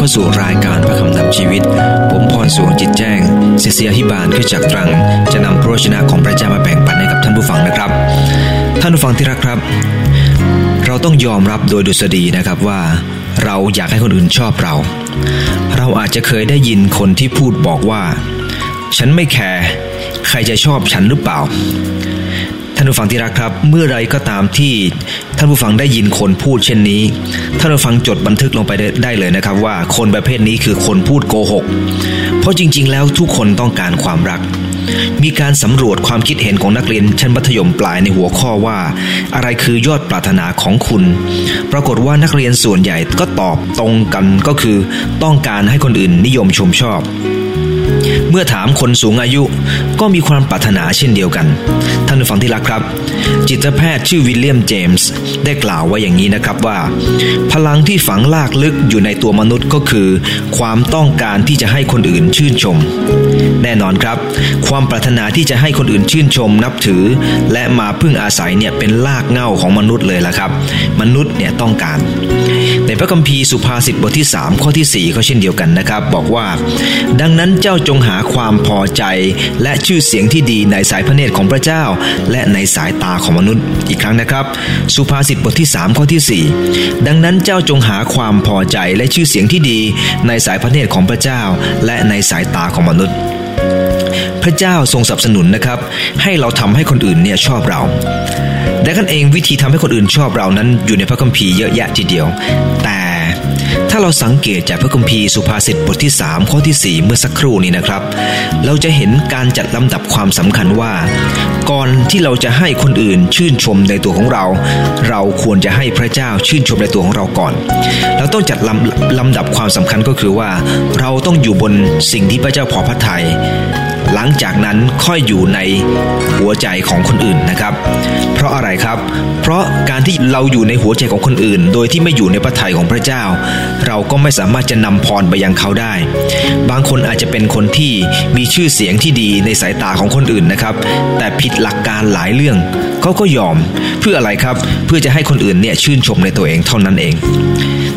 เข้าสู่รายการพระคำนำชีวิต ผมพรสวงจิตแจ้งศิษยาธิบาลขึ้นจากตรัง จะนำพระชนะของพระเจ้ามาแบ่งปันให้กับท่านผู้ฟังนะครับ ท่านผู้ฟังที่รักครับ เราต้องยอมรับโดยดุษฎีนะครับว่า เราอยากให้คนอื่นชอบเรา เราอาจจะเคยได้ยินคนที่พูดบอกว่า ฉันไม่แคร์ใครจะชอบฉันหรือเปล่าท่านผู้ฟังที่รักครับ เมื่อไรก็ตามที่ ท่านผู้ฟังได้ยินคนพูดเช่นนี้ ท่านผู้ฟังจดบันทึกลงไปได้เลยนะครับ ว่าคนประเภทนี้คือคนพูดโกหก เพราะจริง ๆ แล้วทุกคนต้องการความรัก มีการสำรวจความคิดเห็นของนักเรียนชั้นมัธยมปลายในหัวข้อว่า อะไรคือยอดปรารถนาของคุณ ปรากฏว่านักเรียนส่วนใหญ่ก็ตอบตรงกันก็คือ ต้องการให้คนอื่นนิยมชมชอบ เมื่อถามคนสูงอายุก็มีความปรารถนาเช่นเดียวกัน ท่านผู้ฟังที่รักครับ จิตแพทย์ชื่อวิลเลียมเจมส์ได้กล่าวไว้อย่างนี้นะครับว่า พลังที่ฝังลากลึกอยู่ในตัวมนุษย์ก็คือ ความต้องการที่จะให้คนอื่นชื่นชม แน่นอนครับ ความปรารถนาที่จะให้คนอื่นชื่นชมนับถือ และมาพึ่งอาศัยเนี่ยเป็นลากเง่าของมนุษย์เลยละครับ มนุษย์เนี่ยต้องการ ในพระคัมภีร์สุภาษิตบทที่ 3 ข้อที่ 4 ก็เช่นเดียวกันนะครับ บอกว่า ดังนั้นเจ้าจงหาความพอใจ และชื่อเสียงที่ดีในสายพระเนตรของพระเจ้า และในสายตาของมนุษย์อีกครั้งนะครับ สุภาษิตบทที่ 3 ข้อที่ 4 ดังนั้นเจ้าจงหาความพอใจและชื่อเสียงที่ดีในสายพระเนตรของพระเจ้า และในสายตาของมนุษย์ พระเจ้าทรงสนับสนุนนะครับ ให้เราทำให้คนอื่นเนี่ยชอบเราและกันเองวิธีทำให้คนอื่นชอบเรานั้นอยู่ในพระคัมภีร์เยอะแยะทีเดียว แต่ถ้าเราสังเกตจากพระคัมภีร์สุภาษิตบทที่ 3 ข้อที่ 4 เมื่อสักครู่นี้นะครับ เราจะเห็นการจัดลำดับความสำคัญว่า ก่อนที่เราจะให้คนอื่นชื่นชมในตัวของเรา เราควรจะให้พระเจ้าชื่นชมในตัวของเราก่อน เราต้องจัดลำลำดับความสำคัญก็คือว่า เราต้องอยู่บนสิ่งที่พระเจ้าพอพระทยัยหลังจากนั้นค่อยอยู่ในหัวใจของคนอื่นนะครับ เพราะอะไรครับ เพราะการที่เราอยู่ในหัวใจของคนอื่น โดยที่ไม่อยู่ในพระทัยของพระเจ้า เราก็ไม่สามารถจะนำพรไปยังเขาได้ บางคนอาจจะเป็นคนที่มีชื่อเสียงที่ดีในสายตาของคนอื่นนะครับ แต่ผิดหลักการหลายเรื่องเขาก็ยอมเพื่ออะไรครับ เพื่อจะให้คนอื่นเนี่ยชื่นชมในตัวเองเท่านั้นเอง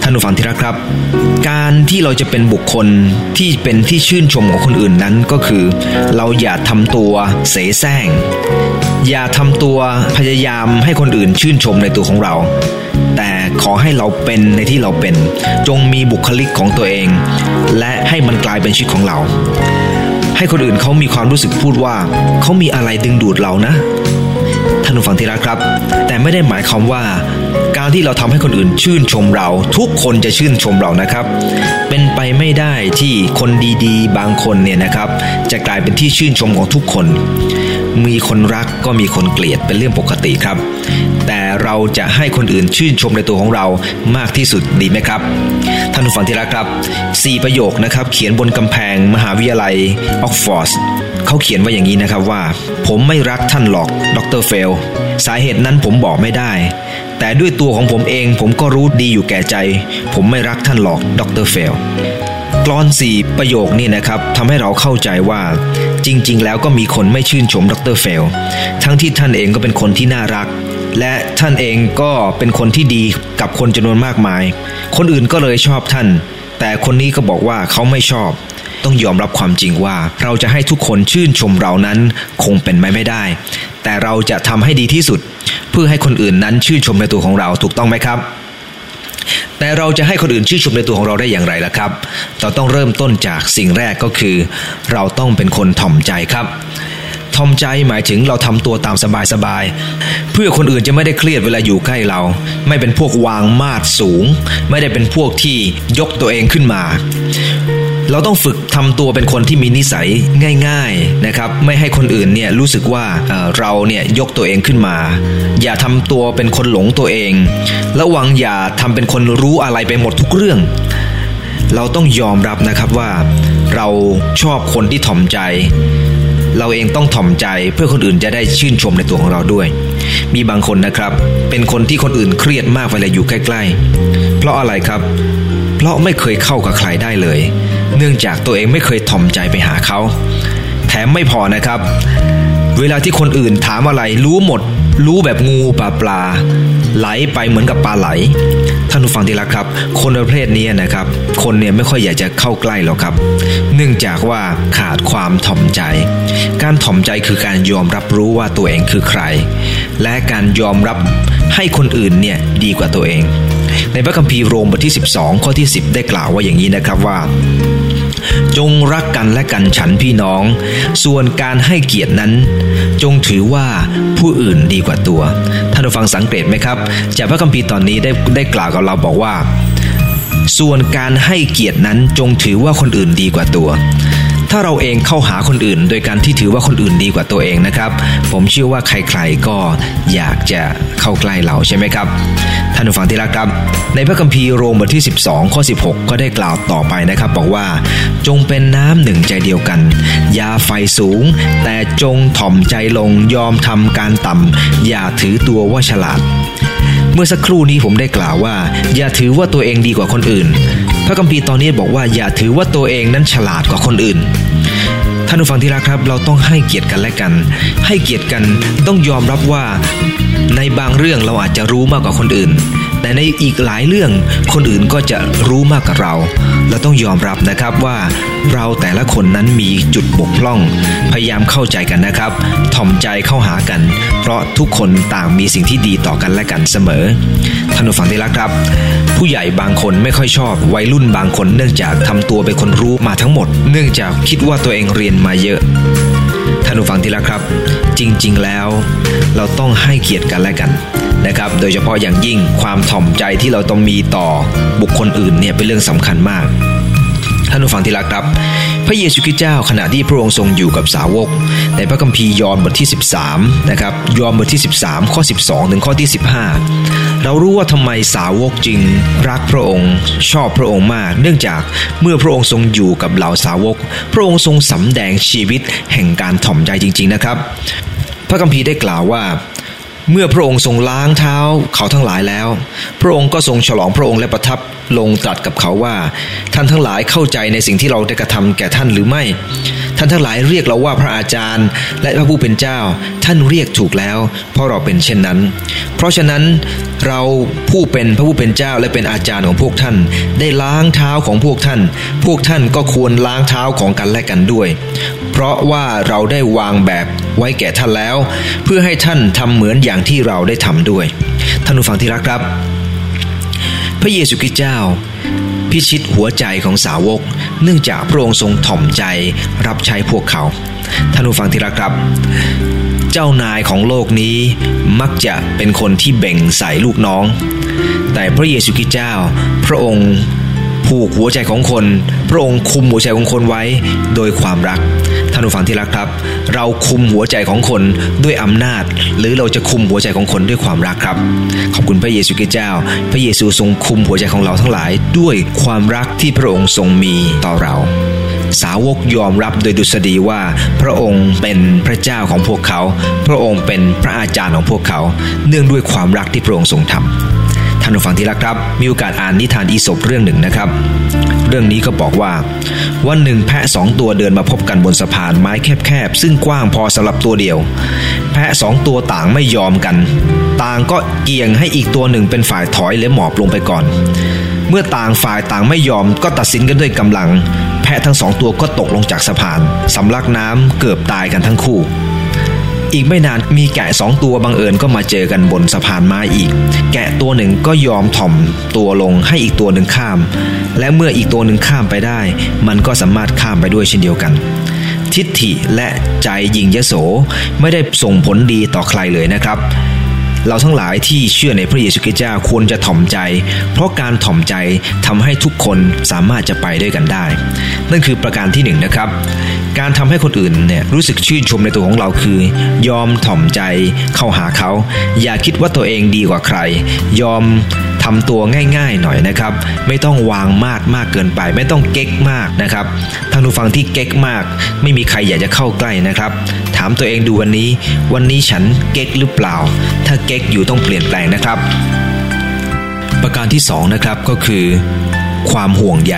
ท่านผู้ฟังที่รักครับ การที่เราจะเป็นบุคคลที่เป็นที่ชื่นชมของคนอื่นนั้นก็คือ เราอย่าทำตัวเสแสร้งอย่าทำตัวพยายามให้คนอื่นชื่นชมในตัวของเรา แต่ขอให้เราเป็นในที่เราเป็น จงมีบุคลิกของตัวเอง และให้มันกลายเป็นชีวิตของเรา ให้คนอื่นเขามีความรู้สึกพูดว่าเขามีอะไรดึงดูดเรานะท่านผู้ฟังที่รักครับ แต่ไม่ได้หมายความว่า การที่เราทำให้คนอื่นชื่นชมเรา ทุกคนจะชื่นชมเรานะครับ เป็นไปไม่ได้ที่คนดีๆ บางคนเนี่ยนะครับ จะกลายเป็นที่ชื่นชมของทุกคน มีคนรักก็มีคนเกลียดเป็นเรื่องปกติครับ แต่เราจะให้คนอื่นชื่นชมในตัวของเรามากที่สุดดีไหมครับ ท่านผู้ฟังที่รักครับ 4 ประโยคนะครับ เขียนบนกำแพงมหาวิทยาลัยออกฟอร์ดเขาเขียนว่าอย่างนี้นะครับว่า ผมไม่รักท่านหรอกดรเฟลสาเหตุนั้นผมบอกไม่ได้ แต่ด้วยตัวของผมเองผมก็รู้ดีอยู่แก่ใจ ผมไม่รักท่านหรอกดรเฟลกรอนสี่ประโยคนี้นะครับทำให้เราเข้าใจว่า จริง ๆ แล้วก็มีคนไม่ชื่นชมดรเฟลทั้งที่ท่านเองก็เป็นคนที่น่ารัก และท่านเองก็เป็นคนที่ดีกับคนจำนวนมากมาย คนอื่นก็เลยชอบท่าน แต่คนนี้ก็บอกว่าเขาไม่ชอบ ต้องยอมรับความจริงว่า เราจะให้ทุกคนชื่นชมเรานั้นคงเป็นไปไม่ได้ แต่เราจะทำให้ดีที่สุด เพื่อให้คนอื่นนั้นชื่นชมในตัวของเราถูกต้องไหมครับแต่เราจะให้คนอื่นชื่นชมในตัวของเราได้อย่างไรล่ะครับ เราต้องเริ่มต้นจากสิ่งแรกก็คือ เราต้องเป็นคนถ่อมใจครับ ทอมใจหมายถึงเราทำตัวตามสบายๆเพื่อคนอื่นจะไม่ได้เครียดเวลาอยู่ใกล้เรา ไม่เป็นพวกวางมาดสูง ไม่ได้เป็นพวกที่ยกตัวเองขึ้นมา เราต้องฝึกทำตัวเป็นคนที่มีนิสัยง่าย ๆนะครับ ไม่ให้คนอื่นเนี่ยรู้สึกว่าเราเนี่ยยกตัวเองขึ้นมา อย่าทำตัวเป็นคนหลงตัวเอง ระวังอย่าทำเป็นคนรู้อะไรไปหมดทุกเรื่องเราต้องยอมรับนะครับว่า เราชอบคนที่ถ่อมใจ เราเองต้องถ่อมใจเพื่อคนอื่นจะได้ชื่นชมในตัวของเราด้วย มีบางคนนะครับ เป็นคนที่คนอื่นเครียดมากเวลาอยู่ใกล้ ๆ เพราะอะไรครับ เพราะไม่เคยเข้ากับใครได้เลย เนื่องจากตัวเองไม่เคยถ่อมใจไปหาเขา แถมไม่พอนะครับ เวลาที่คนอื่นถามอะไรรู้หมด รู้แบบงูปลาปลา ไหลไปเหมือนกับปลาไหลท่านผู้ฟังที่รักครับ คนประเภทนี้นะครับ คนเนี่ยไม่ค่อยอยากจะเข้าใกล้หรอกครับ เนื่องจากว่าขาดความถ่อมใจ การถ่อมใจคือการยอมรับรู้ว่าตัวเองคือใคร และการยอมรับให้คนอื่นเนี่ยดีกว่าตัวเอง ในพระคัมภีร์โรมบทที่ 12 ข้อที่ 10 ได้กล่าวว่าอย่างนี้นะครับว่า จงรักกันและกันฉันพี่น้อง ส่วนการให้เกียรตินั้น จงถือว่าผู้อื่นดีกว่าตัว ท่านผู้ฟังสังเกตไหมครับ จากพระคัมภีร์ตอนนี้ได้ได้กล่าวกับเราบอกว่า ส่วนการให้เกียรตินั้นจงถือว่าคนอื่นดีกว่าตัว ถ้าเราเองเข้าหาคนอื่น โดยการที่ถือว่าคนอื่นดีกว่าตัวเองนะครับ ผมเชื่อว่าใครๆก็อยากจะเข้าใกล้เราใช่ไหมครับท่านผู้ฟังที่รักครับ ในพระคัมภีร์โรมบทที่ 12ข้อ16 ก็ได้กล่าวต่อไปนะครับ บอกว่าจงเป็นน้ำหนึ่งใจเดียวกันอย่าไฟสูง แต่จงถ่อมใจลงยอมทำการต่ำอย่าถือตัวว่าฉลาดเมื่อสักครู่นี้ผมได้กล่าวว่า อย่าถือว่าตัวเองดีกว่าคนอื่น พระคัมภีร์ตอนนี้บอกว่าอย่าถือว่าตัวเองนั้นฉลาดกว่าคนอื่น ท่านผู้ฟังที่รักครับ เราต้องให้เกียรติกันและกัน ให้เกียรติกันต้องยอมรับว่า ในบางเรื่องเราอาจจะรู้มากกว่าคนอื่น แต่ในอีกหลายเรื่องคนอื่นก็จะรู้มากกว่าเรา เราต้องยอมรับนะครับว่าเราแต่ละคนนั้นมีจุดบกพร่อง พยายามเข้าใจกันนะครับ ถ่อมใจเข้าหากัน เพราะทุกคนต่างมีสิ่งที่ดีต่อกันและกันเสมอท่านผู้ฟังที่รักครับ ผู้ใหญ่บางคนไม่ค่อยชอบวัยรุ่นบางคนเนื่องจากทำตัวเป็นคนรู้มาทั้งหมด เนื่องจากคิดว่าตัวเองเรียนมาเยอะท่านผู้ฟังที่รักครับ จริง ๆ แล้ว เราต้องให้เกียรติกันและกัน นะครับ โดยเฉพาะอย่างยิ่งความถ่อมใจที่เราต้องมีต่อบุคคลอื่นเนี่ยเป็นเรื่องสำคัญมากท่านผู้ฟังที่รักครับ พระเยซูคริสต์เจ้าขณะที่พระองค์ทรงอยู่กับสาวก ในพระคัมภีร์ยอห์นบทที่ 13 นะครับ ยอห์นบทที่ 13 ข้อ 12 ถึงข้อที่ 15 เรารู้ว่าทำไมสาวกจึงรักพระองค์ ชอบพระองค์มาก เนื่องจากเมื่อพระองค์ทรงอยู่กับเหล่าสาวก พระองค์ทรงสำแดงชีวิตแห่งการถ่อมใจจริง ๆ นะครับ พระคัมภีร์ได้กล่าวว่า เมื่อพระองค์ทรงล้างเท้าเขาทั้งหลายแล้ว พระองค์ก็ทรงฉลองพระองค์และประทับลงตรัสกับเขาว่า ท่านทั้งหลายเข้าใจในสิ่งที่เราได้กระทำแก่ท่านหรือไม่ ท่านทั้งหลายเรียกเราว่าพระอาจารย์ และพระผู้เป็นเจ้า ท่านเรียกถูกแล้ว เพราะเราเป็นเช่นนั้น เพราะฉะนั้นเราผู้เป็นพระผู้เป็นเจ้าและเป็นอาจารย์ของพวกท่าน ได้ล้างเท้าของพวกท่าน พวกท่านก็ควรล้างเท้าของกันและกันด้วย เพราะว่าเราได้วางแบบ ไว้แก่ท่านแล้ว เพื่อให้ท่านทำเหมือนอย่างที่เราได้ทำด้วย ท่านผู้ฟังที่รักครับ พระเยซูคริสต์เจ้า พิชิตหัวใจของสาวก เนื่องจากพระองค์ทรงถ่อมใจรับใช้พวกเขา ท่านผู้ฟังที่รักครับเจ้านายของโลกนี้มักจะเป็นคนที่เบ่งใส่ลูกน้อง แต่พระเยซูคริสต์เจ้า พระองค์ผูกหัวใจของคน พระองค์คุมหัวใจของคนไว้โดยความรักานผู้ฟังที่รักครับ เราคุมหัวใจของคนด้วยอำนาจ หรือเราจะคุมหัวใจของคนด้วยความรักครับ ขอบคุณพระเยซูคริสต์เจ้า พระเยซูทรงคุมหัวใจของเราทั้งหลาย ด้วยความรักที่พระองค์ทรงมีต่อเราสาวกยอมรับโดยดุษฎีว่าพระองค์เป็นพระเจ้าของพวกเขา พระองค์เป็นพระอาจารย์ของพวกเขา เนื่องด้วยความรักที่พระองค์ทรงทำท่านผู้ฟังที่รักครับ มีโอกาสอ่านนิทานอีสปเรื่องหนึ่งนะครับ รื่องนี้ก็บอกว่า วันหนึ่งแพะสองตัวเดินมาพบกันบนสะพานไม้แคบๆ ซึ่งกว้างพอสำหรับตัวเดียว แพะสองตัวต่างไม่ยอมกัน ต่างก็เกี่ยงให้อีกตัวหนึ่งเป็นฝ่ายถอยและหมอบลงไปก่อน เมื่อต่างฝ่ายต่างไม่ยอมก็ตัดสินกันด้วยกำลัง แพะทั้งสองตัวก็ตกลงจากสะพานสำลักน้ำเกือบตายกันทั้งคู่ อีกไม่นานมีแกะสองตัวบังเอิญก็มาเจอกันบนสะพานไม้อีก แกะตัวหนึ่งก็ยอมถ่อมตัวลงให้อีกตัวหนึ่งข้าม และเมื่ออีกตัวหนึ่งข้ามไปได้ มันก็สามารถข้ามไปด้วยเช่นเดียวกัน ทิฏฐิและใจยิงยโสไม่ได้ส่งผลดีต่อใครเลยนะครับเราทั้งหลายที่เชื่อในพระเยซูคริสต์เจ้าควรจะถ่อมใจ เพราะการถ่อมใจทำให้ทุกคนสามารถจะไปด้วยกันได้ นั่นคือประการที่หนึ่งนะครับ การทำให้คนอื่นเนี่ยรู้สึกชื่นชมในตัวของเราคือ ยอมถ่อมใจเข้าหาเขา อย่าคิดว่าตัวเองดีกว่าใคร ยอมทำตัวง่ายๆหน่อยนะครับ ไม่ต้องวางมาดมากเกินไป ไม่ต้องเก๊กมากนะครับท่านผู้ฟังที่เก๊กมาก ไม่มีใครอยากจะเข้าใกล้นะครับ ถามตัวเองดูวันนี้ วันนี้ฉันเก๊กหรือเปล่า ถ้าเก๊กอยู่ต้องเปลี่ยนแปลงนะครับ ประการที่สองนะครับก็คือ ความห่วงใย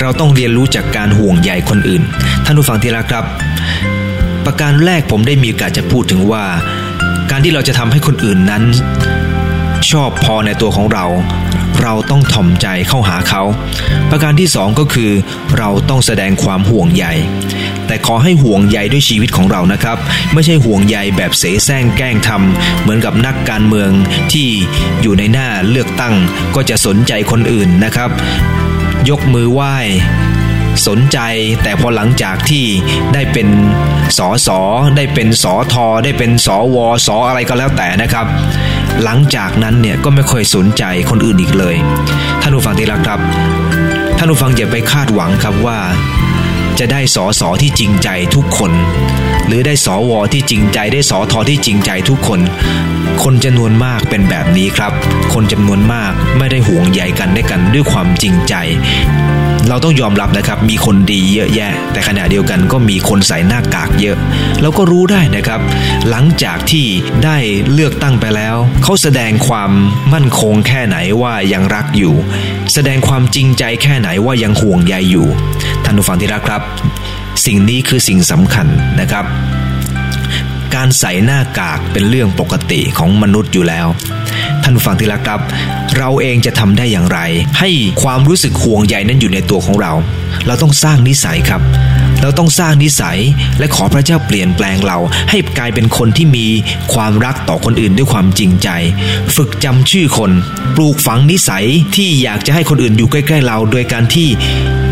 เราต้องเรียนรู้จากการห่วงใยคนอื่น ท่านผู้ฟังที่รักครับ ประการแรกผมได้มีโอกาสจะพูดถึงว่า การที่เราจะทำให้คนอื่นนั้น ชอบพอในตัวของเรา เราต้องถ่อมใจเข้าหาเขา ประการที่สองก็คือ เราต้องแสดงความห่วงใย แต่ขอให้ห่วงใยด้วยชีวิตของเรานะครับ ไม่ใช่ห่วงใยแบบเสแสร้งแกล้งทำเหมือนกับนักการเมืองที่อยู่ในหน้าเลือกตั้ง ก็จะสนใจคนอื่นนะครับ ยกมือไหว้สนใจแต่พอหลังจากที่ได้เป็นสอสอได้เป็นสอทอได้เป็นสอวอสออะไรก็แล้วแต่นะครับ หลังจากนั้นเนี่ยก็ไม่ค่อยสนใจคนอื่นอีกเลย ท่านผู้ฟังที่รักครับ ท่านผู้ฟังอย่าไปคาดหวังครับว่า จะได้สอสอที่จริงใจทุกคน หรือได้สอวอที่จริงใจได้สอทอที่จริงใจทุกคน คนจำนวนมากเป็นแบบนี้ครับ คนจำนวนมากไม่ได้ห่วงใยกันได้กันด้วยความจริงใจ เราต้องยอมรับนะครับ มีคนดีเยอะแยะ แต่ขณะเดียวกันก็มีคนใส่หน้ากากเยอะ เราก็รู้ได้นะครับ หลังจากที่ได้เลือกตั้งไปแล้ว เขาแสดงความมั่นคงแค่ไหนว่ายังรักอยู่ แสดงความจริงใจแค่ไหนว่ายังห่วงใยอยู่ท่านผู้ฟังที่รักครับ สิ่งนี้คือสิ่งสำคัญนะครับ การใส่หน้ากากเป็นเรื่องปกติของมนุษย์อยู่แล้ว ท่านผู้ฟังที่รักครับ เราเองจะทำได้อย่างไร ให้ความรู้สึกห่วงใยนั้นอยู่ในตัวของเรา เราต้องสร้างนิสัยครับ เราต้องสร้างนิสัยและขอพระเจ้าเปลี่ยนแปลงเราให้กลายเป็นคนที่มีความรักต่อคนอื่นด้วยความจริงใจ ฝึกจำชื่อคน ปลูกฝังนิสัยที่อยากจะให้คนอื่นอยู่ใกล้ๆเรา โดยการที่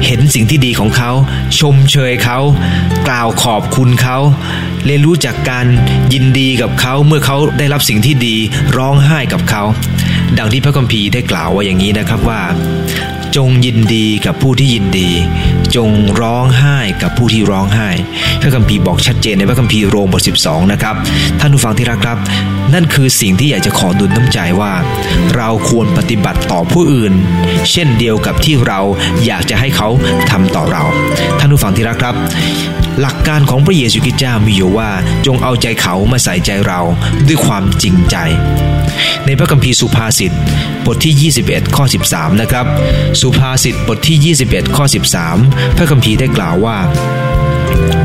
เห็นสิ่งที่ดีของเขา ชมเชยเขา กล่าวขอบคุณเขาเรียนรู้จากการยินดีกับเขาเมื่อเขาได้รับสิ่งที่ดีร้องไห้กับเขา ดังที่พระคัมภีร์ได้กล่าวไว้อย่างนี้นะครับว่า จงยินดีกับผู้ที่ยินดี จงร้องไห้กับผู้ที่ร้องไห้พระคัมภีร์บอกชัดเจนในพระคัมภีร์โรมบท 12 นะครับ ท่านผู้ฟังที่รักครับ นั่นคือสิ่งที่อยากจะขอดุลน้ำใจว่า เราควรปฏิบัติต่อผู้อื่น เช่นเดียวกับที่เราอยากจะให้เขาทำต่อเรา ท่านผู้ฟังที่รักครับ หลักการของพระเยซูคริสต์เจ้ามีอยู่ว่าจงเอาใจเขามาใส่ใจเราด้วยความจริงใจ ในพระคัมภีร์สุภาษิตบทที่ 21 ข้อ 13 นะครับ สุภาษิตบทที่ 21 ข้อ 13 พระคัมภีร์ได้กล่าวว่า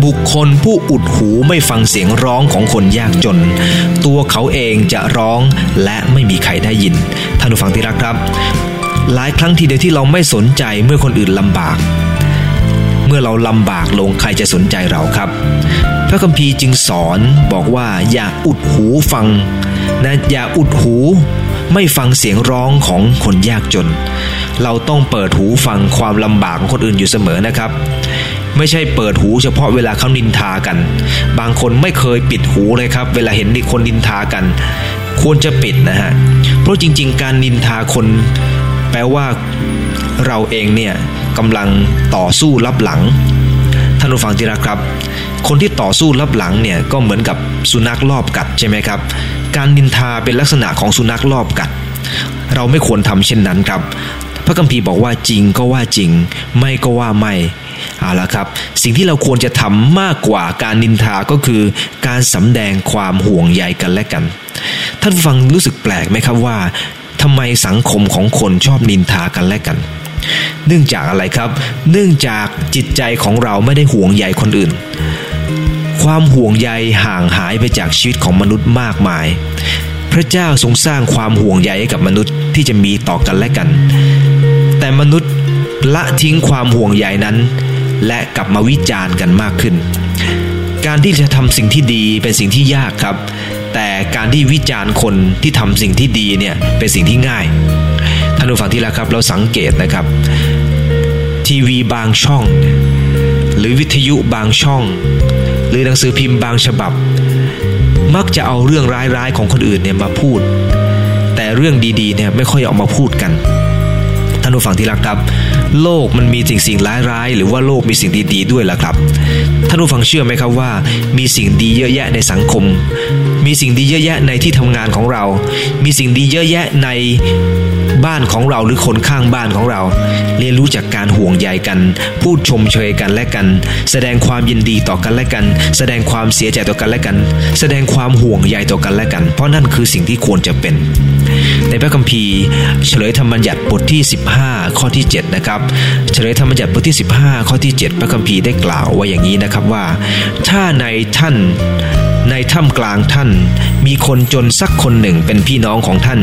บุคคลผู้อุดหูไม่ฟังเสียงร้องของคนยากจน ตัวเขาเองจะร้องและไม่มีใครได้ยิน ท่านผู้ฟังที่รักครับ หลายครั้งทีเดียวที่เราไม่สนใจเมื่อคนอื่นลำบาก เมื่อเราลำบากลงใครจะสนใจเราครับ พระคัมภีร์จึงสอนบอกว่าอย่าอุดหูฟังนะอย่าอุดหูไม่ฟังเสียงร้องของคนยากจน เราต้องเปิดหูฟังความลำบากของคนอื่นอยู่เสมอนะครับ ไม่ใช่เปิดหูเฉพาะเวลาเขานินทากัน บางคนไม่เคยปิดหูเลยครับ เวลาเห็นคนนินทากัน ควรจะปิดนะฮะ เพราะจริง ๆ การนินทาคน แปลว่า เราเองเนี่ยกำลังต่อสู้รับหลังท่านผู้ฟังที่รักครับ คนที่ต่อสู้รับหลังเนี่ยก็เหมือนกับสุนัขลอบกัดใช่ไหมครับ การนินทาเป็นลักษณะของสุนัขลอบกัด เราไม่ควรทำเช่นนั้นครับ พระคัมภีร์บอกว่าจริงก็ว่าจริง ไม่ก็ว่าไม่เอาละครับ สิ่งที่เราควรจะทำมากกว่าการนินทาก็คือ การสำแดงความห่วงใยกันและกัน ท่านฟังรู้สึกแปลกไหมครับว่าทำไมสังคมของคนชอบนินทากันและกัน เนื่องจากอะไรครับ เนื่องจากจิตใจของเราไม่ได้ห่วงใยคนอื่น ความห่วงใยห่างหายไปจากชีวิตของมนุษย์มากมาย พระเจ้าทรงสร้างความห่วงใยให้กับมนุษย์ที่จะมีต่อกันและกัน แต่มนุษย์ละทิ้งความห่วงใยนั้น และกลับมาวิจารณ์กันมากขึ้น การที่จะทำสิ่งที่ดีเป็นสิ่งที่ยากครับ แต่การที่วิจารณ์คนที่ทำสิ่งที่ดีเนี่ยเป็นสิ่งที่ง่ายานผู้ฟังที่รักครับ เราสังเกตนะครับ ทีวีบางช่อง หรือวิทยุบางช่อง หรือหนังสือพิมพ์บางฉบับ มักจะเอาเรื่องร้ายๆของคนอื่นเนี่ยมาพูด แต่เรื่องดีๆเนี่ยไม่ค่อยออกมาพูดกัน ท่านผู้ฟังที่รักครับ โลกมันมีสิ่งสิ่งร้ายๆ หรือว่าโลกมีสิ่งดีๆด้วยล่ะครับ ท่านผู้ฟังเชื่อไหมครับว่า มีสิ่งดีเยอะแยะในสังคม มีสิ่งดีเยอะแยะในที่ทำงานของเรา มีสิ่งดีเยอะแยะในบ้านของเราหรือคนข้างบ้านของเรา เรียนรู้จากการห่วงใยกัน พูดชมเชยกันและกัน แสดงความยินดีต่อกันและกัน แสดงความเสียใจต่อกันและกัน แสดงความห่วงใยต่อกันและกัน เพราะนั่นคือสิ่งที่ควรจะเป็น ในพระคัมภีร์เฉลยธรรมบัญญัติบทที่15 ข้อที่7นะครับเฉลยธรรมบัญญัติบทที่ 15 ข้อที่ 7 พระคัมภีร์ได้กล่าวไว้อย่างนี้นะครับว่า ถ้าในท่านในถ้ำกลางท่าน มีคนจนสักคนหนึ่งเป็นพี่น้องของท่าน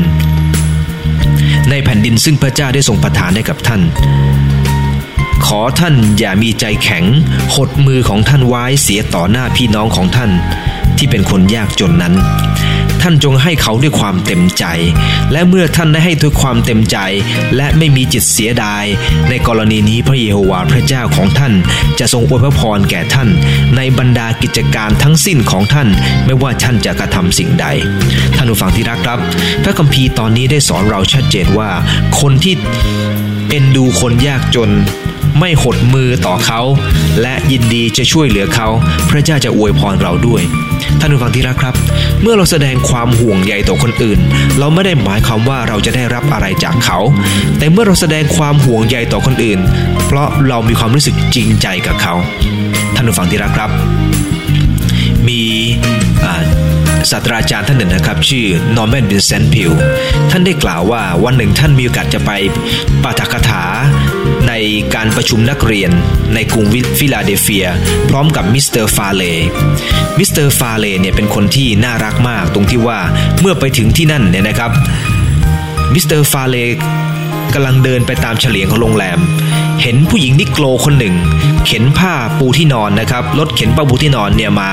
ในแผ่นดินซึ่งพระเจ้าได้ทรงประทานให้กับท่านขอท่านอย่ามีใจแข็ง หดมือของท่านไว้เสียต่อหน้าพี่น้องของท่าน ที่เป็นคนยากจนนั้น ท่านจงให้เขาด้วยความเต็มใจ และเมื่อท่านได้ให้ด้วยความเต็มใจ และไม่มีจิตเสียดาย ในกรณีนี้พระเยโฮวาห์พระเจ้าของท่าน จะทรงอวยพระพรแก่ท่าน ในบรรดากิจการทั้งสิ้นของท่าน ไม่ว่าท่านจะกระทำสิ่งใด ท่านผู้ฟังที่รักครับ พระคัมภีร์ตอนนี้ได้สอนเราชัดเจนว่า คนที่เอ็นดูคนยากจน ไม่หดมือต่อเขา และยินดีจะช่วยเหลือเขา พระเจ้าจะอวยพรเราด้วย ท่านผู้ฟังที่รักครับ เมื่อเราแสดงความห่วงใยต่อคนอื่น เราไม่ได้หมายความว่าเราจะได้รับอะไรจากเขา แต่เมื่อเราแสดงความห่วงใยต่อคนอื่น เพราะเรามีความรู้สึกจริงใจกับเขา ท่านผู้ฟังที่รักครับ มีศาสตราจารย์ท่านหนึ่งนะครับ ชื่อนอร์แมนวินเซนต์พีลท่านได้กล่าวว่าวันหนึ่งท่านมีโอกาสจะไปปาฐกถา ในการประชุมนักเรียนในกรุงฟิลาเดลเฟีย พร้อมกับมิสเตอร์ฟาเลมิสเตอร์ฟาเลเนี่ยเป็นคนที่น่ารักมากตรงที่ว่าเมื่อไปถึงที่นั่นเนี่ยนะครับมิสเตอร์ฟาเลกำลังเดินไปตามเฉลียงของโรงแรม เห็นผู้หญิงนิโกรคนหนึ่ง เข็นผ้าปูที่นอนนะครับรถเข็นผ้าปูที่นอนเนี่ยมา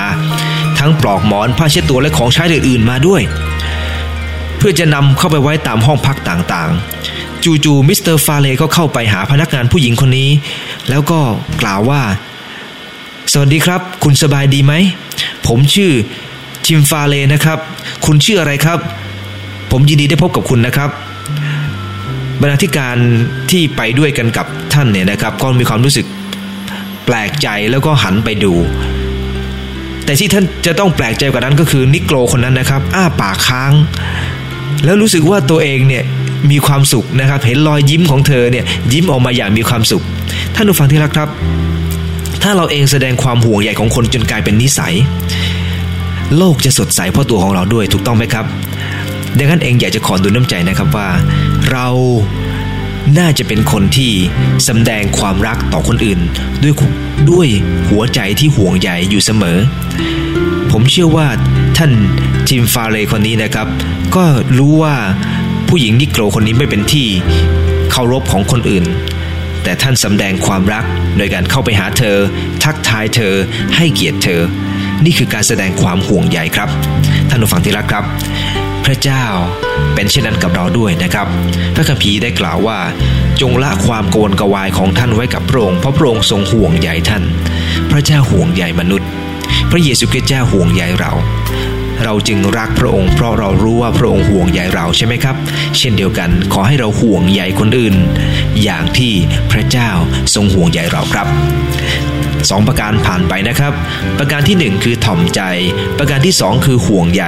ทั้งปลอกหมอนผ้าเช็ดตัวและของใช้อื่นๆมาด้วย เพื่อจะนำเข้าไปไว้ตามห้องพักต่างๆ จู่ๆมิสเตอร์ฟาเลก็เข้าไปหาพนักงานผู้หญิงคนนี้ แล้วก็กล่าวว่า สวัสดีครับ คุณสบายดีไหม ผมชื่อทิมฟาเลนะครับ คุณชื่ออะไรครับ ผมยินดีได้พบกับคุณนะครับ บรรณาธิการที่ไปด้วยกันกับท่านเนี่ยนะครับ ก็มีความรู้สึกแปลกใจแล้วก็หันไปดู แต่ที่ท่านจะต้องแปลกใจกว่านั้นก็คือนิโกรคนนั้นนะครับ อ้าปากค้าง แล้วรู้สึกว่าตัวเองเนี่ย มีความสุขนะครับ เห็นรอยยิ้มของเธอเนี่ยยิ้มออกมาอย่างมีความสุข ท่านผู้ฟังที่รักครับ ถ้าเราเองแสดงความห่วงใยของคนจนกลายเป็นนิสัย โลกจะสดใสเพราะตัวของเราด้วยถูกต้องไหมครับ ดังนั้นเองอยากจะขอดูน้ำใจนะครับว่า เราน่าจะเป็นคนที่สำแดงความรักต่อคนอื่น ด้วยด้วยหัวใจที่ห่วงใยอยู่เสมอ ผมเชื่อว่าท่านจิมฟาเลคนนี้นะครับ ก็รู้ว่า ผู้หญิงนิโกรคนนี้ไม่เป็นที่เคารพของคนอื่น แต่ท่านสำแดงความรักโดยการเข้าไปหาเธอ ทักทายเธอให้เกียรติเธอ นี่คือการแสดงความห่วงใยครับ ท่านผู้ฟังที่รักครับ พระเจ้าเป็นเช่นนั้นกับเราด้วยนะครับ พระคัมภีร์ได้กล่าวว่า จงละความโกนกวายของท่านไว้กับพระองค์เพราะพระองค์ทรงห่วงใยท่าน พระเจ้าห่วงใยมนุษย์ พระเยซูคริสต์เจ้าห่วงใยเรา เราจึงรักพระองค์เพราะเรารู้ว่าพระองค์ห่วงใยเราใช่ไหมครับ เช่นเดียวกันขอให้เราห่วงใยคนอื่น อย่างที่พระเจ้าทรงห่วงใยเราครับสองประการผ่านไปนะครับ ประการที่ 1 คือถ่อมใจ ประการที่ 2 คือห่วงใย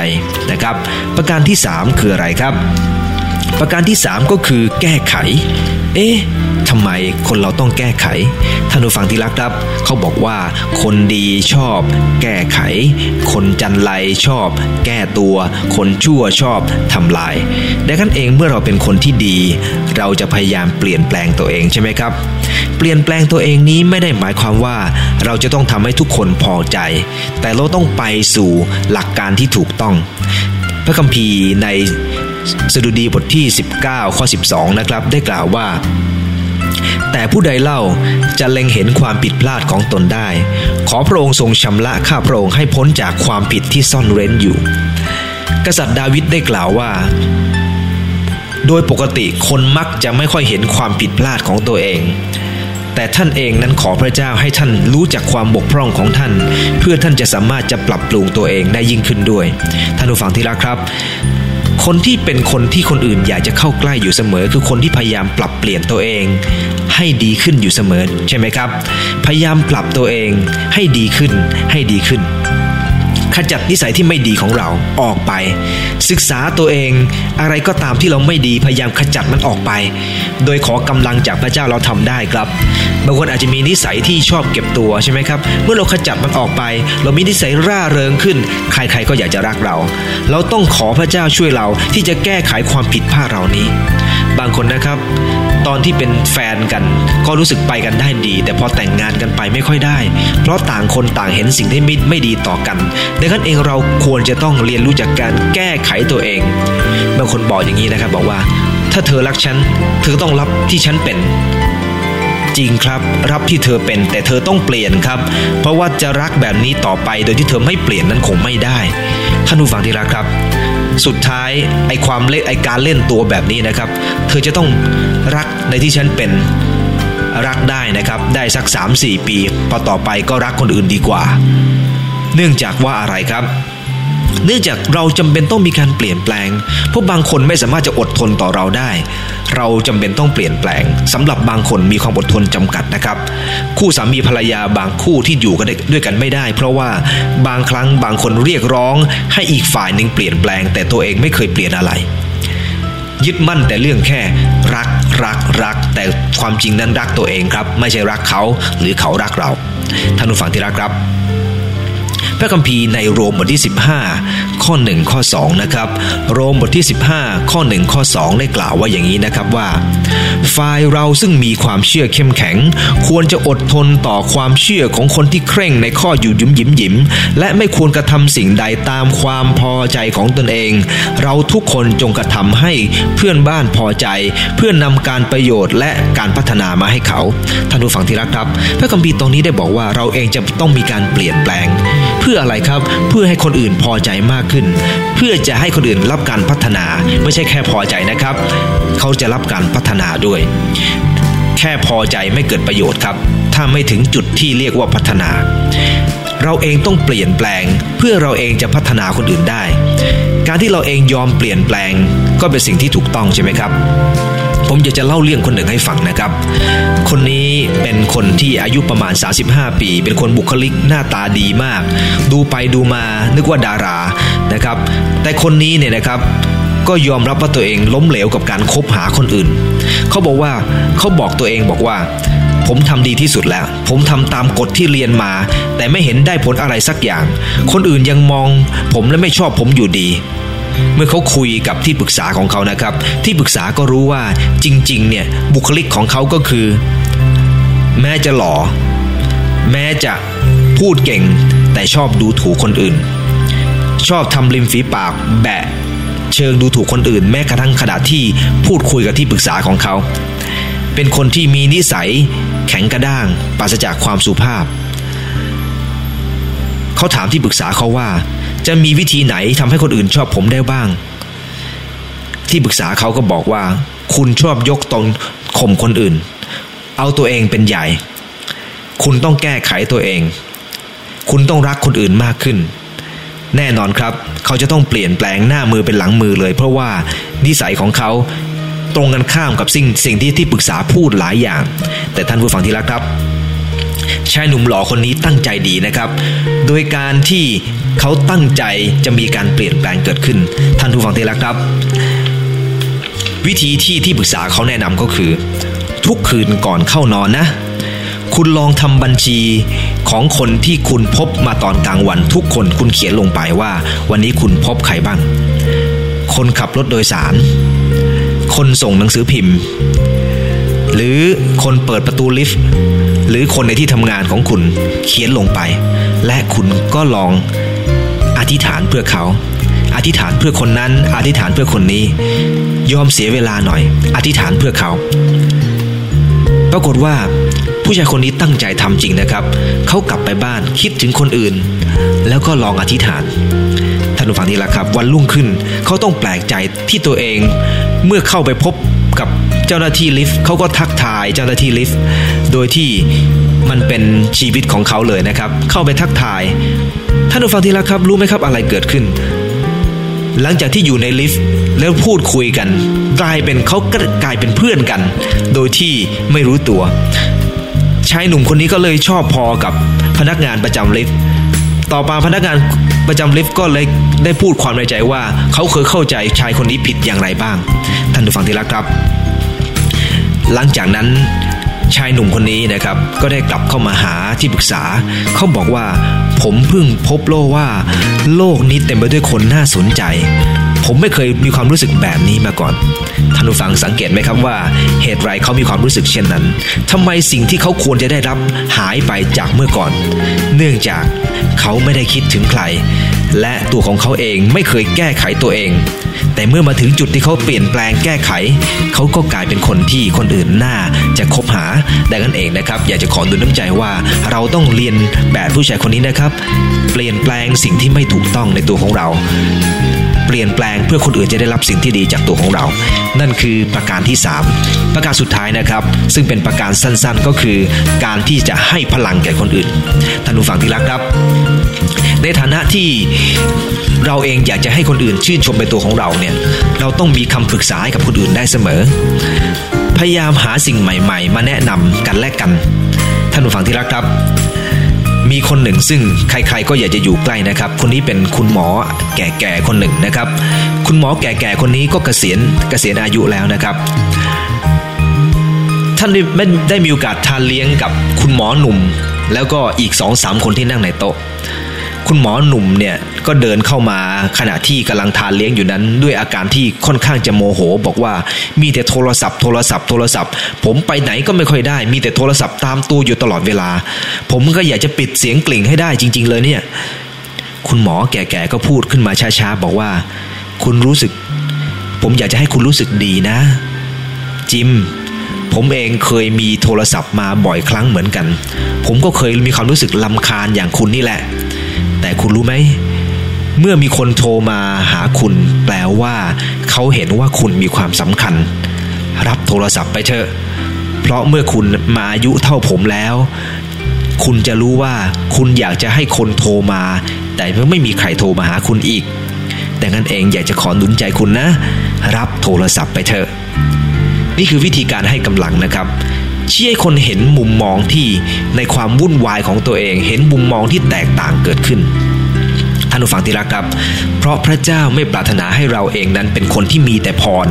นะครับ ประการที่ 3 คืออะไรครับ ประการที่ 3 ก็คือแก้ไข เอ๊ะำไมคนเราต้องแก้ไข ท่านผู้ฟังที่รักครับ เขาบอกว่า คนดีชอบ แก้ไข คนจันไรชอบ แก้ตัว คนชั่วชอบทำลายดังนั้นเองเมื่อเราเป็นคนที่ดี เราจะพยายามเปลี่ยนแปลงตัวเองใช่ไหมครับ เปลี่ยนแปลงตัวเองนี้ไม่ได้หมายความว่า เราจะต้องทำให้ทุกคนพอใจ แต่เราต้องไปสู่หลักการที่ถูกต้อง พระคัมภีร์ในสดุดีบทที่ 19 ข้อ 12 นะครับ ได้กล่าวว่า แต่ผู้ใดเล่าจะเล็งเห็นความผิดพลาดของตนได้ ขอพระองค์ทรงชำระข้าพระองค์ให้พ้นจากความผิดที่ซ่อนเร้นอยู่ กษัตริย์ดาวิดได้กล่าวว่า โดยปกติคนมักจะไม่ค่อยเห็นความผิดพลาดของตัวเองแต่ท่านเองนั้นขอพระเจ้าให้ท่านรู้จักความบกพร่องของท่าน เพื่อท่านจะสามารถจะปรับปรุงตัวเองได้ยิ่งขึ้นด้วย ท่านผู้ฟังที่รักครับ คนที่เป็นคนที่คนอื่นอยากจะเข้าใกล้อยู่เสมอ คือคนที่พยายามปรับเปลี่ยนตัวเอง ให้ดีขึ้นอยู่เสมอ ใช่ไหมครับ พยายามปรับตัวเองให้ดีขึ้นให้ดีขึ้น ขจัดนิสัยที่ไม่ดีของเราออกไป ศึกษาตัวเองอะไรก็ตามที่เราไม่ดีพยายามขจัดมันออกไป โดยขอกำลังจากพระเจ้าเราทำได้ครับบางคนอาจจะมีนิสัยที่ชอบเก็บตัวใช่ไหมครับ เมื่อเราขจัดมันออกไป เรามีนิสัยร่าเริงขึ้น ใครๆก็อยากจะรักเรา เราต้องขอพระเจ้าช่วยเราที่จะแก้ไขความผิดพลาดเรานี้ บางคนนะครับ ตอนที่เป็นแฟนกัน ก็รู้สึกไปกันได้ดี แต่พอแต่งงานกันไปไม่ค่อยได้ เพราะต่างคนต่างเห็นสิ่งที่ไม่ไม่ดีต่อกันดังนั้นเองเราควรจะต้องเรียนรู้จากการแก้ไขตัวเอง บางคนบอกอย่างนี้นะครับ บอกว่า ถ้าเธอรักฉันเธอต้องรับที่ฉันเป็นจริงครับ รับที่เธอเป็นแต่เธอต้องเปลี่ยนครับ เพราะว่าจะรักแบบนี้ต่อไปโดยที่เธอไม่เปลี่ยนนั้นคงไม่ได้ ท่านผู้ฟังที่รักครับ สุดท้ายไอความเล่นไอการเล่นตัวแบบนี้นะครับ เธอจะต้องรักในที่ฉันเป็นรักได้นะครับ ได้สัก 3-4 ปีพอต่อไปก็รักคนอื่นดีกว่า เนื่องจากว่าอะไรครับ เนื่องจากเราจำเป็นต้องมีการเปลี่ยนแปลง เพราะบางคนไม่สามารถจะอดทนต่อเราได้ เราจำเป็นต้องเปลี่ยนแปลงสำหรับบางคนมีความอดทนจำกัดนะครับ คู่สามีภรรยาบางคู่ที่อยู่กันด้วยกันไม่ได้ เพราะว่าบางครั้งบางคนเรียกร้องให้อีกฝ่ายหนึ่งเปลี่ยนแปลง แต่ตัวเองไม่เคยเปลี่ยนอะไร ยึดมั่นแต่เรื่องแค่รักรักรัก แต่ความจริงนั้นรักตัวเองครับ ไม่ใช่รักเขาหรือเขารักเราท่านผู้ฟังที่รักครับ พระคัมภีร์ในโรมบทที่ 15ข้อ 1 ข้อ 2 นะครับ โรมบทที่ 15 ข้อ 1 ข้อ 2 ได้กล่าวว่าอย่างนี้นะครับว่า ฝ่ายเราซึ่งมีความเชื่อเข้มแข็ง ควรจะอดทนต่อความเชื่อของคนที่เคร่งในข้ออยู่ยิ้มยิ้มยิ้มและไม่ควรกระทำสิ่งใดตามความพอใจของตนเอง เราทุกคนจงกระทำให้เพื่อนบ้านพอใจ เพื่อนนำการประโยชน์และการพัฒนามาให้เขาท่านผู้ฟังที่รักครับ พระคัมภีร์ตรงนี้ได้บอกว่าเราเองจะต้องมีการเปลี่ยนแปลง เพื่ออะไรครับเพื่อให้คนอื่นพอใจมากขึ้น เพื่อจะให้คนอื่นรับการพัฒนา ไม่ใช่แค่พอใจนะครับ เขาจะรับการพัฒนาด้วย แค่พอใจไม่เกิดประโยชน์ครับ ถ้าไม่ถึงจุดที่เรียกว่าพัฒนา เราเองต้องเปลี่ยนแปลง เพื่อเราเองจะพัฒนาคนอื่นได้ การที่เราเองยอมเปลี่ยนแปลง ก็เป็นสิ่งที่ถูกต้องใช่ไหมครับ ผมอยากจะเล่าเรื่องคนหนึ่งให้ฟังนะครับ คนนี้เป็นคนที่อายุประมาณ 35 ปี เป็นคนบุคลิกหน้าตาดีมาก ดูไปดูมานึกว่าดารานะครับ แต่คนนี้เนี่ยนะครับก็ยอมรับว่าตัวเองล้มเหลวกับการคบหาคนอื่น เขาบอกว่าเขาบอกตัวเองบอกว่า ผมทำดีที่สุดแล้ว ผมทำตามกฎที่เรียนมา แต่ไม่เห็นได้ผลอะไรสักอย่าง คนอื่นยังมอง ผมและไม่ชอบผมอยู่ดี เมื่อเขาคุยกับที่ปรึกษาของเขานะครับ ที่ปรึกษาก็รู้ว่าจริงๆเนี่ยบุคลิกของเขาก็คือ แม้จะหล่อแม้จะพูดเก่ง แต่ชอบดูถูกคนอื่น ชอบทำริมฝีปากแบะ เชิงดูถูกคนอื่น แม้กระทั่งขณะที่พูดคุยกับที่ปรึกษาของเขา เป็นคนที่มีนิสัยแข็งกระด้างปราศจากความสุภาพ เขาถามที่ปรึกษาเขาว่า จะมีวิธีไหนทำให้คนอื่นชอบผมได้บ้าง ที่ปรึกษาเขาก็บอกว่า คุณชอบยกตนข่มคนอื่น เอาตัวเองเป็นใหญ่ คุณต้องแก้ไขตัวเอง คุณต้องรักคนอื่นมากขึ้น แน่นอนครับ เขาจะต้องเปลี่ยนแปลงหน้ามือเป็นหลังมือเลย เพราะว่านิสัยของเขาตรงกันข้ามกับสิ่งสิ่งที่ที่ปรึกษาพูดหลายอย่าง แต่ท่านผู้ฟังที่รักครับชายหนุ่มหล่อคนนี้ตั้งใจดีนะครับ โดยการที่ เขาตั้งใจจะมีการเปลี่ยนแปลงเกิดขึ้น ท่านผู้ฟังที่รักครับ วิธีที่ที่ปรึกษาเขาแนะนำก็คือ ทุกคืนก่อนเข้านอนนะ คุณลองทำบัญชีของคนที่คุณพบมาตอนกลางวัน ทุกคนคุณเขียนลงไปว่า วันนี้คุณพบใครบ้าง คนขับรถโดยสาร คนส่งหนังสือพิมพ์ หรือคนเปิดประตูลิฟต์หรือคนในที่ทำงานของคุณเขียนลงไป และคุณก็ลอง ธิษฐานเพื่อเขา อธิษฐานเพื่อคนนั้น อธิษฐานเพื่อคนนี้ ยอมเสียเวลาหน่อย อธิษฐานเพื่อเขา ปรากฏว่าผู้ชายคนนี้ตั้งใจทำจริงนะครับ เขากลับไปบ้านคิดถึงคนอื่น แล้วก็ลองอธิษฐานท่านผู้ฟังที่รักครับ วันรุ่งขึ้นเขาต้องแปลกใจที่ตัวเอง เมื่อเข้าไปพบกับเจ้าหน้าที่ลิฟต์เขาก็ทักทายเจ้าหน้าที่ลิฟต์โดยที่มันเป็นชีวิตของเขาเลยนะครับ เข้าไปทักทาย ท่านผู้ฟังที่รักครับ รู้ไหมครับอะไรเกิดขึ้น หลังจากที่อยู่ในลิฟต์แล้วพูดคุยกัน กลายเป็นเขากลายเป็นเพื่อนกัน โดยที่ไม่รู้ตัวชายหนุ่มคนนี้ก็เลยชอบพอกับพนักงานประจำลิฟต์ต่อมาพนักงานประจำลิฟต์ก็เลยได้พูดความในใจว่า เขาเคยเข้าใจชายคนนี้ผิดอย่างไรบ้าง ท่านผู้ฟังที่รักครับ หลังจากนั้น ชายหนุ่มคนนี้นะครับ ก็ได้กลับเข้ามาหาที่ปรึกษา เขาบอกว่า ผมเพิ่งพบโลกว่า โลกนี้เต็มไปด้วยคนน่าสนใจ ผมไม่เคยมีความรู้สึกแบบนี้มาก่อนท่านผู้ฟังสังเกตไหมครับว่า เหตุไรเขามีความรู้สึกเช่นนั้นทำไมสิ่งที่เขาควรจะได้รับหายไปจากเมื่อก่อน เนื่องจากเขาไม่ได้คิดถึงใคร และตัวของเขาเองไม่เคยแก้ไขตัวเอง แต่เมื่อมาถึงจุดที่เขาเปลี่ยนแปลงแก้ไข เขาก็กลายเป็นคนที่คนอื่นหน่าจะคบหาดังนั้นเองนะครับ อยากจะขอดูน้ำใจว่าเราต้องเรียนแบบผู้ชายคนนี้นะครับ เปลี่ยนแปลงสิ่งที่ไม่ถูกต้องในตัวของเราเปลี่ยนแปลงเพื่อคนอื่นจะได้รับสิ่งที่ดีจากตัวของเรา นั่นคือประการที่ 3 ประการสุดท้ายนะครับ ซึ่งเป็นประการสั้นๆ ก็คือ การที่จะให้พลังแก่คนอื่น ท่านผู้ฟังที่รักครับ ในฐานะที่เราเองอยากจะให้คนอื่นชื่นชมในตัวของเราเนี่ย เราต้องมีคำปรึกษาให้กับคนอื่นได้เสมอ พยายามหาสิ่งใหม่ ๆ มาแนะนำกันและกัน ท่านผู้ฟังที่รักครับมีคนหนึ่งซึ่งใครๆก็อยากจะอยู่ใกล้นะครับ คนนี้เป็นคุณหมอแก่ๆคนหนึ่งนะครับ คุณหมอแก่ๆคนนี้ก็เกษียณเกษียณอายุแล้วนะครับ ท่านได้ได้มีโอกาสทานเลี้ยงกับคุณหมอหนุ่ม แล้วก็อีกสองสามคนที่นั่งในโต๊ะ คุณหมอหนุ่มเนี่ยก็เดินเข้ามาขณะที่กำลังทานเลี้ยงอยู่นั้น ด้วยอาการที่ค่อนข้างจะโมโห บอกว่ามีแต่โทรศัพท์โทรศัพท์โทรศัพท์ ผมไปไหนก็ไม่ค่อยได้ มีแต่โทรศัพท์ตามตัวอยู่ตลอดเวลา ผมก็อยากจะปิดเสียงกลิ่งให้ได้จริง ๆ เลยเนี่ย คุณหมอแก่ๆก็พูดขึ้นมาช้าๆบอกว่า คุณรู้สึก ผมอยากจะให้คุณรู้สึกดีนะ จิมผมเองเคยมีโทรศัพท์มาบ่อยครั้งเหมือนกัน ผมก็เคยมีความรู้สึกลำคาญอย่างคุณนี่แหละ แต่คุณรู้ไหม เมื่อมีคนโทรมาหาคุณ แปลว่าเขาเห็นว่าคุณมีความสำคัญ รับโทรศัพท์ไปเถอะ เพราะเมื่อคุณมาอายุเท่าผมแล้ว คุณจะรู้ว่าคุณอยากจะให้คนโทรมา แต่ไม่มีใครโทรมาหาคุณอีก แต่งั้นเองอยากจะขอหนุนใจคุณนะ รับโทรศัพท์ไปเถอะ นี่คือวิธีการให้กำลังนะครับ ชี้ให้คนเห็นมุมมองที่ในความวุ่นวายของตัวเอง เห็นมุมมองที่แตกต่างเกิดขึ้นท่านผู้ฟังที่รักครับ เพราะพระเจ้าไม่ปรารถนาให้เราเองนั้นเป็นคนที่มีแต่พร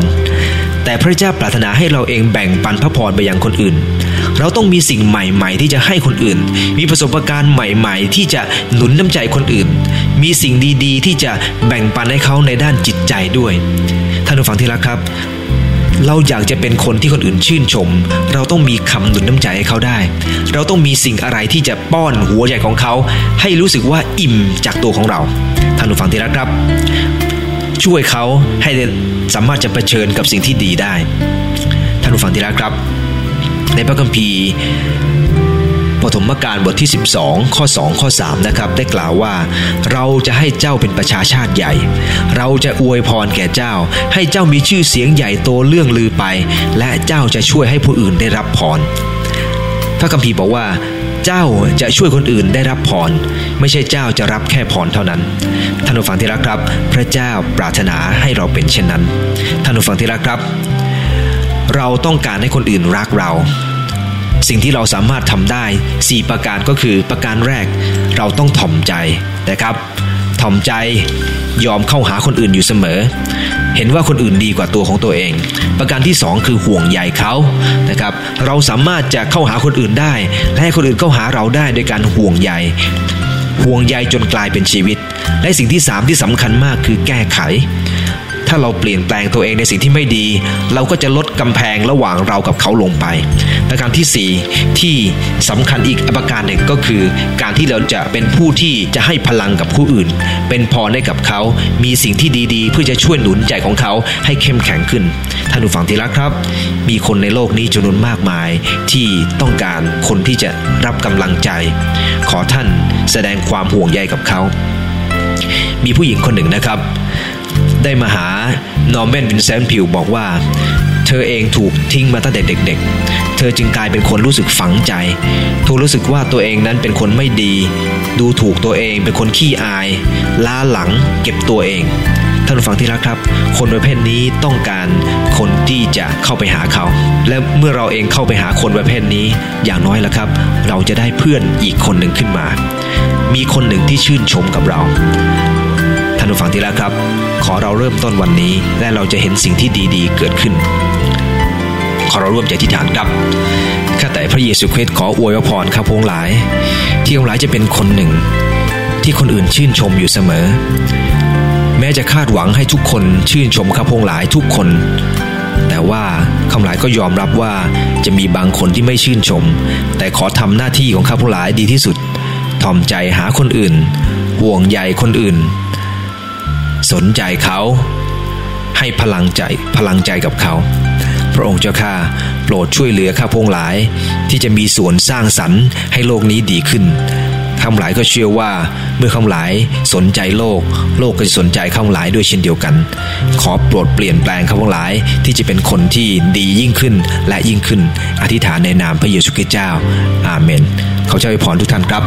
แต่พระเจ้าปรารถนาให้เราเองแบ่งปันพระพรไปยังคนอื่น เราต้องมีสิ่งใหม่ ๆ ที่จะให้คนอื่น มีประสบการณ์ใหม่ ๆ ที่จะหนุนน้ำใจคนอื่น มีสิ่งดีๆ ที่จะแบ่งปันให้เขาในด้านจิตใจด้วยท่านผู้ฟังที่รักครับ เราอยากจะเป็นคนที่คนอื่นชื่นชม เราต้องมีคำหนุนน้ำใจให้เขาได้ เราต้องมีสิ่งอะไรที่จะป้อนหัวใจของเขา ให้รู้สึกว่าอิ่มจากตัวของเราท่านผู้ฟังที่รักครับ ช่วยเขาให้สามารถจะเผชิญกับสิ่งที่ดีได้ท่านผู้ฟังที่รักครับ ในพระคัมภีร์ ฐมกาลบทที่ 12 ข้อ 2 ข้อ 3 นะครับ ได้กล่าวว่า เราจะให้เจ้าเป็นประชาชาติใหญ่ เราจะอวยพรแก่เจ้า ให้เจ้ามีชื่อเสียงใหญ่โตเรื่องลือไป และเจ้าจะช่วยให้ผู้อื่นได้รับพรพระคัมภีร์บอกว่าเจ้าจะช่วยคนอื่นได้รับพร ไม่ใช่เจ้าจะรับแค่พรเท่านั้น ท่านผู้ฟังที่รักครับ พระเจ้าปรารถนาให้เราเป็นเช่นนั้น ท่านผู้ฟังที่รักครับ เราต้องการให้คนอื่นรักเรา สิ่งที่เราสามารถทำได้ 4 ประการก็คือประการแรก เราต้องถ่อมใจนะครับ ถ่อมใจยอมเข้าหาคนอื่นอยู่เสมอ เห็นว่าคนอื่นดีกว่าตัวของตัวเอง ประการที่ 2 คือห่วงใยเขานะครับ เราสามารถจะเข้าหาคนอื่นได้ และให้คนอื่นเข้าหาเราได้โดยการห่วงใยห่วงใยจนกลายเป็นชีวิต และสิ่งที่ 3 ที่สำคัญมากคือแก้ไข ถ้าเราเปลี่ยนแปลงตัวเองในสิ่งที่ไม่ดี เราก็จะลด กำแพงระหว่างเรากับเขาลงไป ประการที่ 4 ที่สำคัญอีกประการหนึ่งก็คือ การที่เราจะเป็นผู้ที่จะให้พลังกับผู้อื่น เป็นพรให้กับเขา มีสิ่งที่ดีๆ เพื่อจะช่วยหนุนใจของเขาให้เข้มแข็งขึ้น ท่านผู้ฟังที่รักครับ มีคนในโลกนี้จำนวนมากมายที่ต้องการคนที่จะรับกำลังใจ ขอท่านแสดงความห่วงใยกับเขา มีผู้หญิงคนหนึ่งนะครับ ได้มาหานอร์แมนวินเซนต์พิวบอกว่า เธอเองถูกทิ้งมาตั้งแต่เด็กๆ เธอจึงกลายเป็นคนรู้สึกฝังใจถูกรู้สึกว่าตัวเองนั้นเป็นคนไม่ดี ดูถูกตัวเองเป็นคนขี้อาย ล้าหลังเก็บตัวเอง ท่านผู้ฟังที่รักครับ คนประเภทนี้ต้องการคนที่จะเข้าไปหาเขา และเมื่อเราเองเข้าไปหาคนประเภทนี้อย่างน้อยแล้วครับ เราจะได้เพื่อนอีกคนหนึ่งขึ้นมา มีคนหนึ่งที่ชื่นชมกับเราท่านผู้ฟังที่รักครับ ขอเราเริ่มต้นวันนี้และเราจะเห็นสิ่งที่ดีๆ เกิดขึ้น ขอเราร่วมใจที่ฐานครับข้าแต่พระเยซูคริสต์ขออวยพรข้าพงหลาย ที่องหลายจะเป็นคนหนึ่ง ที่คนอื่นชื่นชมอยู่เสมอ แม้จะคาดหวังให้ทุกคนชื่นชมข้าพงหลายทุกคน แต่ว่าคำหลายก็ยอมรับว่าจะมีบางคนที่ไม่ชื่นชม แต่ขอทำหน้าที่ของข้าพงหลายดีที่สุดทอมใจหาคนอื่น ห่วงใยคนอื่น สนใจเขา ให้พลังใจพลังใจกับเขา พระองค์เจ้าข้าโปรดช่วยเหลือข้าพงหลาย ที่จะมีส่วนสร้างสรรค์ให้โลกนี้ดีขึ้นข้าหลายก็เชื่อว่าเมื่อข้าหลายสนใจโลก โลกก็จะสนใจข้าหลายด้วยเช่นเดียวกัน ขอโปรดเปลี่ยนแปลงข้าหลายที่จะเป็นคนที่ดียิ่งขึ้นและยิ่งขึ้น อธิษฐานในนามพระเยซูคริสต์เจ้า อาเมน เขาจะอวยพรทุกท่านครับ